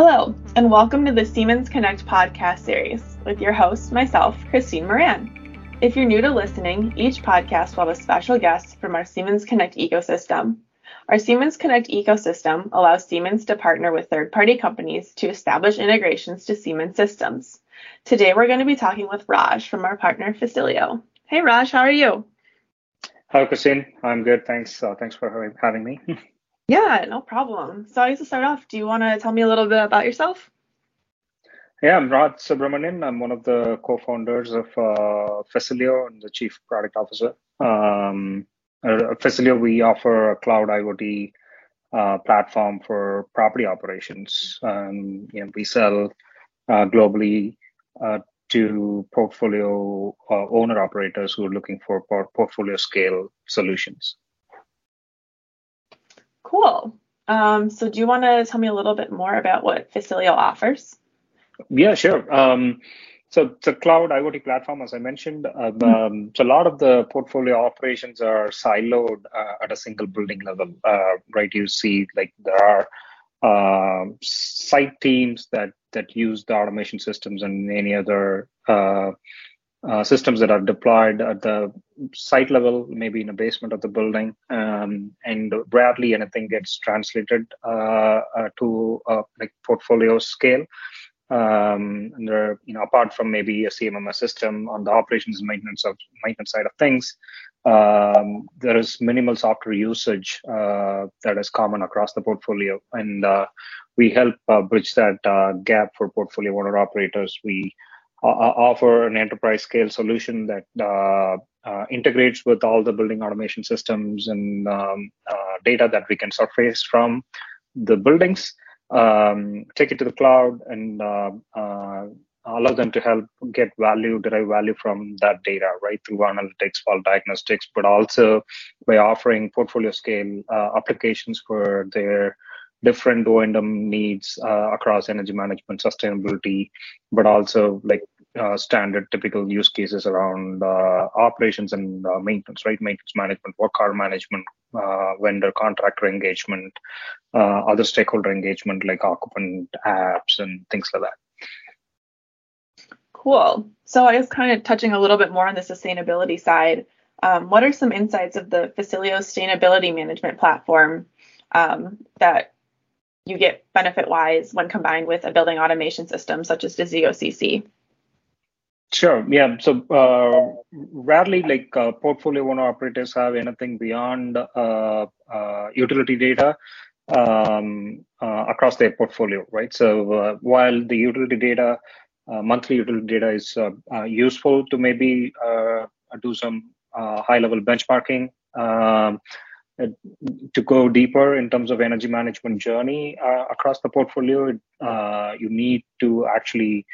Hello, and welcome to the Siemens Connect podcast series with your host, myself, Christine Moran. If you're new to listening, each podcast will have a special guest from our Siemens Connect ecosystem. Our Siemens Connect ecosystem allows Siemens to partner with third party companies to establish integrations to Siemens systems. Today, we're going to be talking with Raj from our partner Facilio. Hey, Raj, how are you? Hello, Christine. I'm good. Thanks. Uh, thanks for having me. Yeah, no problem. So I guess to start off, do you want to tell me a little bit about yourself? Yeah, I'm Raj Subramanian. I'm one of the co-founders of uh, Facilio and the chief product officer. Um, at Facilio, we offer a cloud IoT uh, platform for property operations. Um, you know, we sell uh, globally uh, to portfolio uh, owner operators who are looking for portfolio scale solutions. Cool. Um, so do you want to tell me a little bit more about what Facilio offers? Yeah, sure. Um, so it's a cloud IoT platform, as I mentioned. Um, mm-hmm. so a lot of the portfolio operations are siloed uh, at a single building level, uh, right? You see, like there are uh, site teams that that use the automation systems and any other uh, uh, systems that are deployed at the site level, maybe in a basement of the building, um, and rarely anything gets translated uh, uh, to like portfolio scale. Um, and there, you know, apart from maybe a CMMS system on the operations and maintenance of maintenance side of things, um, there is minimal software usage uh, that is common across the portfolio, and uh, we help uh, bridge that gap for portfolio owner operators. We offer an enterprise scale solution that uh, integrates with all the building automation systems and um, uh, data that we can surface from the buildings, um, take it to the cloud, and uh, uh, allow them to help get value, derive value from that data, right, through analytics, fault diagnostics, but also by offering portfolio scale uh, applications for their different O&M needs uh, across energy management, sustainability, but also like uh, standard typical use cases around uh, operations and uh, maintenance, right? Maintenance management, work order management, uh, vendor contractor engagement, uh, other stakeholder engagement like occupant apps and things like that. Cool. So I was kind of touching a little bit more on the sustainability side. Um, what are some insights of the Facilio sustainability management platform um, that you get benefit wise when combined with a building automation system such as the Desigo CC? Sure. Yeah. So uh, rarely, like uh, portfolio owner operators have anything beyond uh, uh utility data um, uh, across their portfolio, right? So uh, while the utility data, monthly utility data is useful to maybe do some high-level benchmarking. Um, to go deeper in terms of energy management journey across the portfolio, you need to actually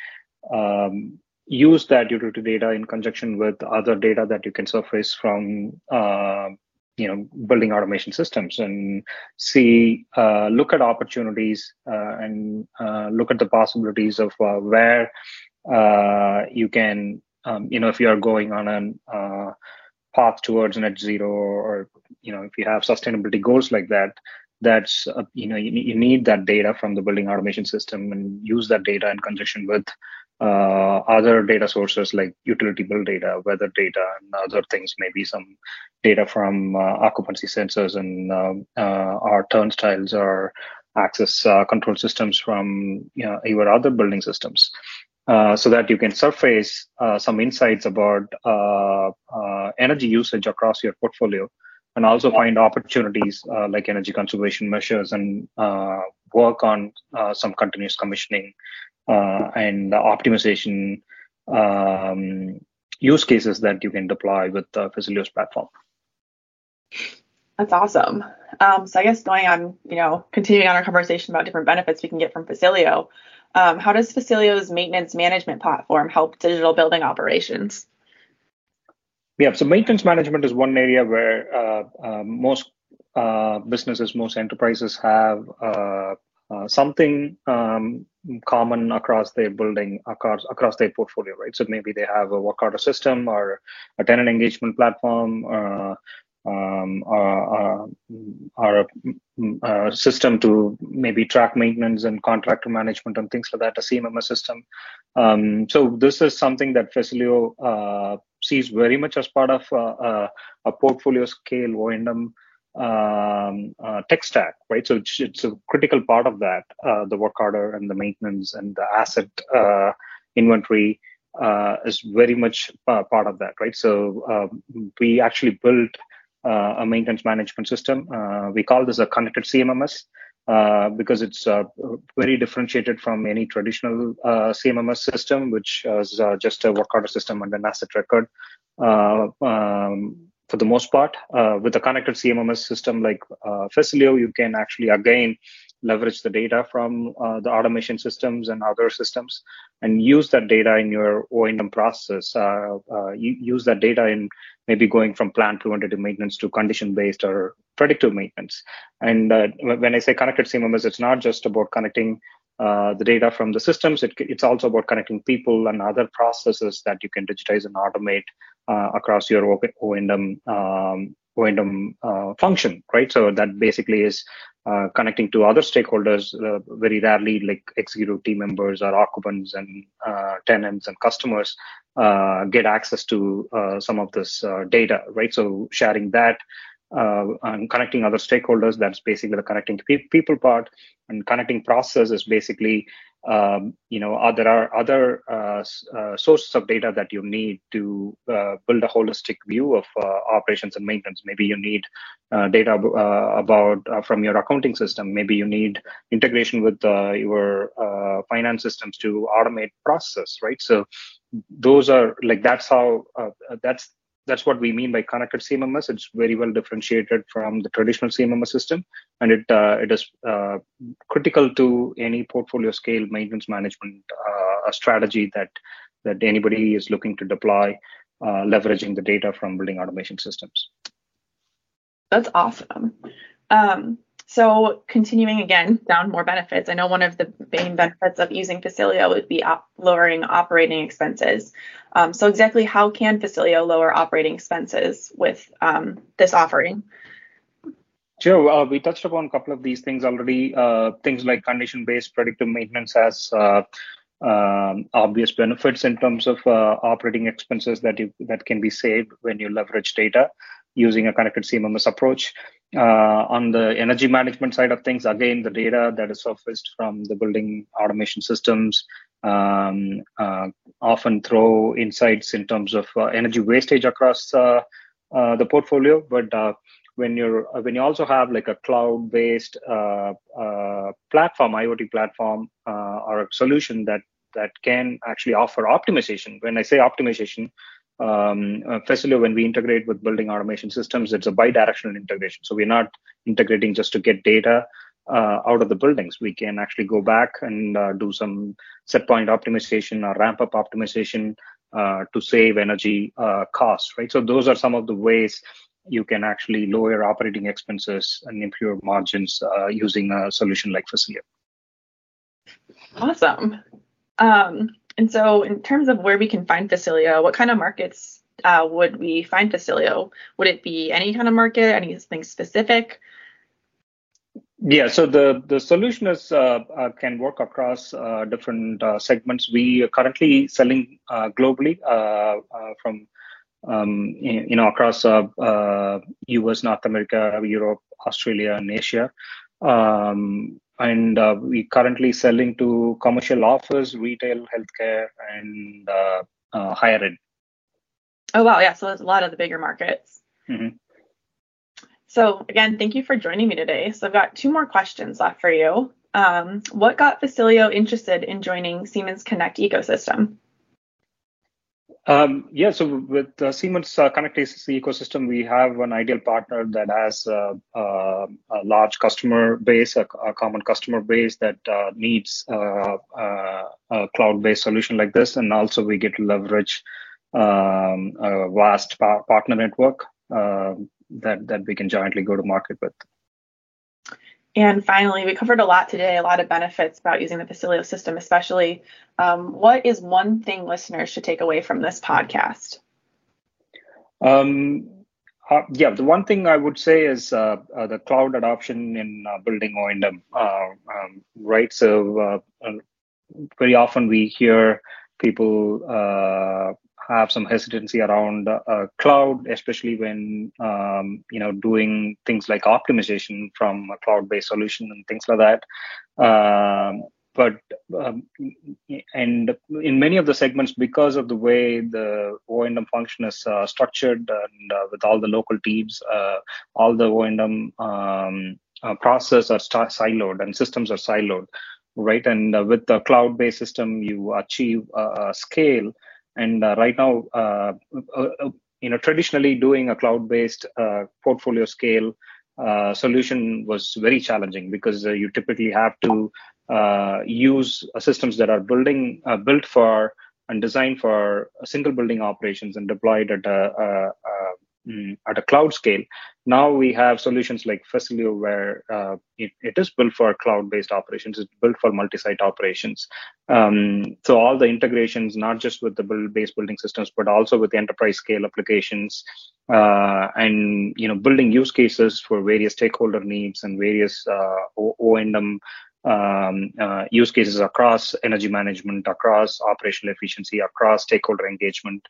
um, use that utility data in conjunction with other data that you can surface from uh, you know building automation systems and see uh, look at opportunities uh, and look at the possibilities of where you can um, you know if you are going on an path towards net zero or you know if you have sustainability goals like that that's uh, you know you, you need that data from the building automation system and use that data in conjunction with uh, other data sources like utility bill data, weather data, and other things, maybe some data from uh, occupancy sensors and um, uh, our turnstiles or access uh, control systems from you know, your other building systems. Uh, so that you can surface uh, some insights about uh, uh energy usage across your portfolio and also find opportunities uh, like energy conservation measures and work on some continuous commissioning and the optimization um, use cases that you can deploy with the Facilio's platform. That's awesome. Um, so I guess going on, you know, continuing on our conversation about different benefits we can get from Facilio, um, how does Facilio's maintenance management platform help digital building operations? Yeah, so maintenance management is one area where uh, uh, most uh, businesses, most enterprises have uh, uh, something um, common across their building, across across their portfolio, right? So maybe they have a work order system or a tenant engagement platform, or, um, our, our, our system to maybe track maintenance and contractor management and things like that, a CMMS system. Um, so this is something that Facilio uh, sees very much as part of uh, uh, a portfolio scale O&M um, uh, tech stack, right? So it's, it's, a critical part of that, uh, the work order and the maintenance and the asset uh, inventory uh, is very much part of that, right? So um, we actually built uh, a maintenance management system. Uh, we call this a connected CMMS. Because it's very differentiated from any traditional CMMS system, which is just a work order system and an asset record. Um, for the most part, with a connected CMMS system like Facilio, you can actually again leverage the data from uh, the automation systems and other systems and use that data in your O&M process. Uh, uh, use that data in maybe going from plant preventative maintenance to condition based or predictive maintenance. And uh, when I say connected CMMS, it's not just about connecting uh, the data from the systems. It, it's also about connecting people and other processes that you can digitize and automate uh, across your O&M um, O&M uh, function, right? So that basically is uh, connecting to other stakeholders, uh, very rarely like executive team members or occupants and uh, tenants and customers uh, get access to uh, some of this data, right? So sharing that and connecting other stakeholders, that's basically the connecting people part. And connecting process is basically um, you know, uh, there are other uh, uh, sources of data that you need to uh, build a holistic view of uh, operations and maintenance. Maybe you need uh, data about from your accounting system. Maybe you need integration with your finance systems to automate process, right? So those are like that's how that's that's what we mean by connected CMMS. It's very well differentiated from the traditional CMMS system, and it uh, it is uh, critical to any portfolio scale maintenance management uh, strategy that that anybody is looking to deploy, uh, leveraging the data from building automation systems. That's awesome. Um, so continuing again down more benefits, I know one of the main benefits of using Facilio would be op- lowering operating expenses. Um, so exactly how can Facilio lower operating expenses with um, this offering? Sure. Uh, we touched upon a couple of these things already. Uh, things like condition-based predictive maintenance has uh, um, obvious benefits in terms of uh, operating expenses that you that can be saved when you leverage data using a connected CMMS approach. Uh, on the energy management side of things, again, the data that is surfaced from the building automation systems um, uh, often throw insights in terms of uh, energy wastage across uh, uh, the portfolio. But uh, when you're when you also have like a cloud-based platform, IoT platform, or a solution that that can actually offer optimization. When I say optimization, um, uh, Facilio, when we integrate with building automation systems, it's a bi-directional integration. So we're not integrating just to get data uh, out of the buildings. We can actually go back and uh, do some set point optimization or ramp up optimization uh, to save energy uh, costs, right? So those are some of the ways you can actually lower operating expenses and improve margins uh, using a solution like Facilio. Awesome. Um, and so, in terms of where we can find Facilio, what kind of markets uh, would we find Facilio? Would it be any kind of market, anything specific? Yeah, so the the solution is uh, uh, can work across uh, different uh, segments. We are currently selling uh, globally from um, you know across U.S., North America, Europe, Australia, and Asia. Um, and uh, we currently selling to commercial office, retail, healthcare, and uh, uh, higher ed. Oh wow, yeah. So there's a lot of the bigger markets. Mm-hmm. So again, thank you for joining me today. So I've got two more questions left for you. Um, what got Facilio interested in joining Siemens Connect ecosystem? Um, yeah, so with uh, Siemens uh, Connect ecosystem, we have an ideal partner that has uh, uh a large customer base, a, a common customer base that uh, needs uh, a cloud-based solution like this, and also we get to leverage um, a vast par- partner network that that we can jointly go to market with. And finally, we covered a lot today, a lot of benefits about using the Facilio system, especially. Um, what is one thing listeners should take away from this podcast? Um, Uh, yeah, the one thing I would say is uh, uh, the cloud adoption in uh, building O&M, uh, um, right? So uh, very often we hear people have some hesitancy around cloud, especially when um, you know doing things like optimization from a cloud-based solution and things like that. Um, but um, and in many of the segments because of the way the O&M function is uh, structured and uh, with all the local teams uh, all the O&M um, uh, process are st- siloed and systems are siloed right and uh, with the cloud based system you achieve scale and uh, right now you know traditionally doing a cloud based portfolio scale solution was very challenging because you typically have to uh, use systems that are building uh, built for and designed for single building operations and deployed at a, a, a mm, at a cloud scale. Now we have solutions like Facilio where uh, it, it is built for cloud-based operations. It's built for multi-site operations. Um, so all the integrations, not just with the build base building systems, but also with the enterprise scale applications, uh, and you know building use cases for various stakeholder needs and various uh, O&M um, uh, use cases across energy management, across operational efficiency, across stakeholder engagement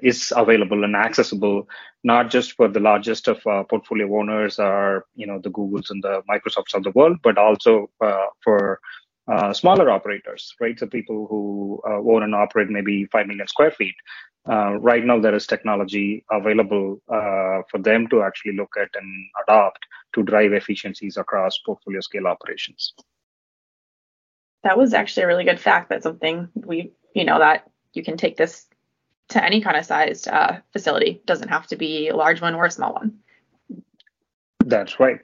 is available and accessible, not just for the largest of uh, portfolio owners or you know the Googles and the Microsofts of the world, but also uh, for uh, smaller operators, right? So people who uh, own and operate maybe five million square feet. Uh, right now, there is technology available uh, for them to actually look at and adopt to drive efficiencies across portfolio scale operations. That was actually a really good fact. That's something we, you know, that you can take this to any kind of sized uh, facility. It doesn't have to be a large one or a small one. That's right.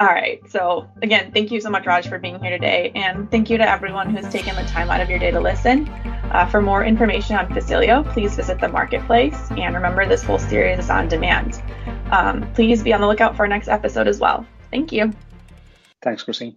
All right. So, again, thank you so much, Raj, for being here today. And thank you to everyone who's taken the time out of your day to listen. Uh, for more information on Facilio, please visit the marketplace. And remember, this whole series is on demand. Um, please be on the lookout for our next episode as well. Thank you. Thanks, Christine.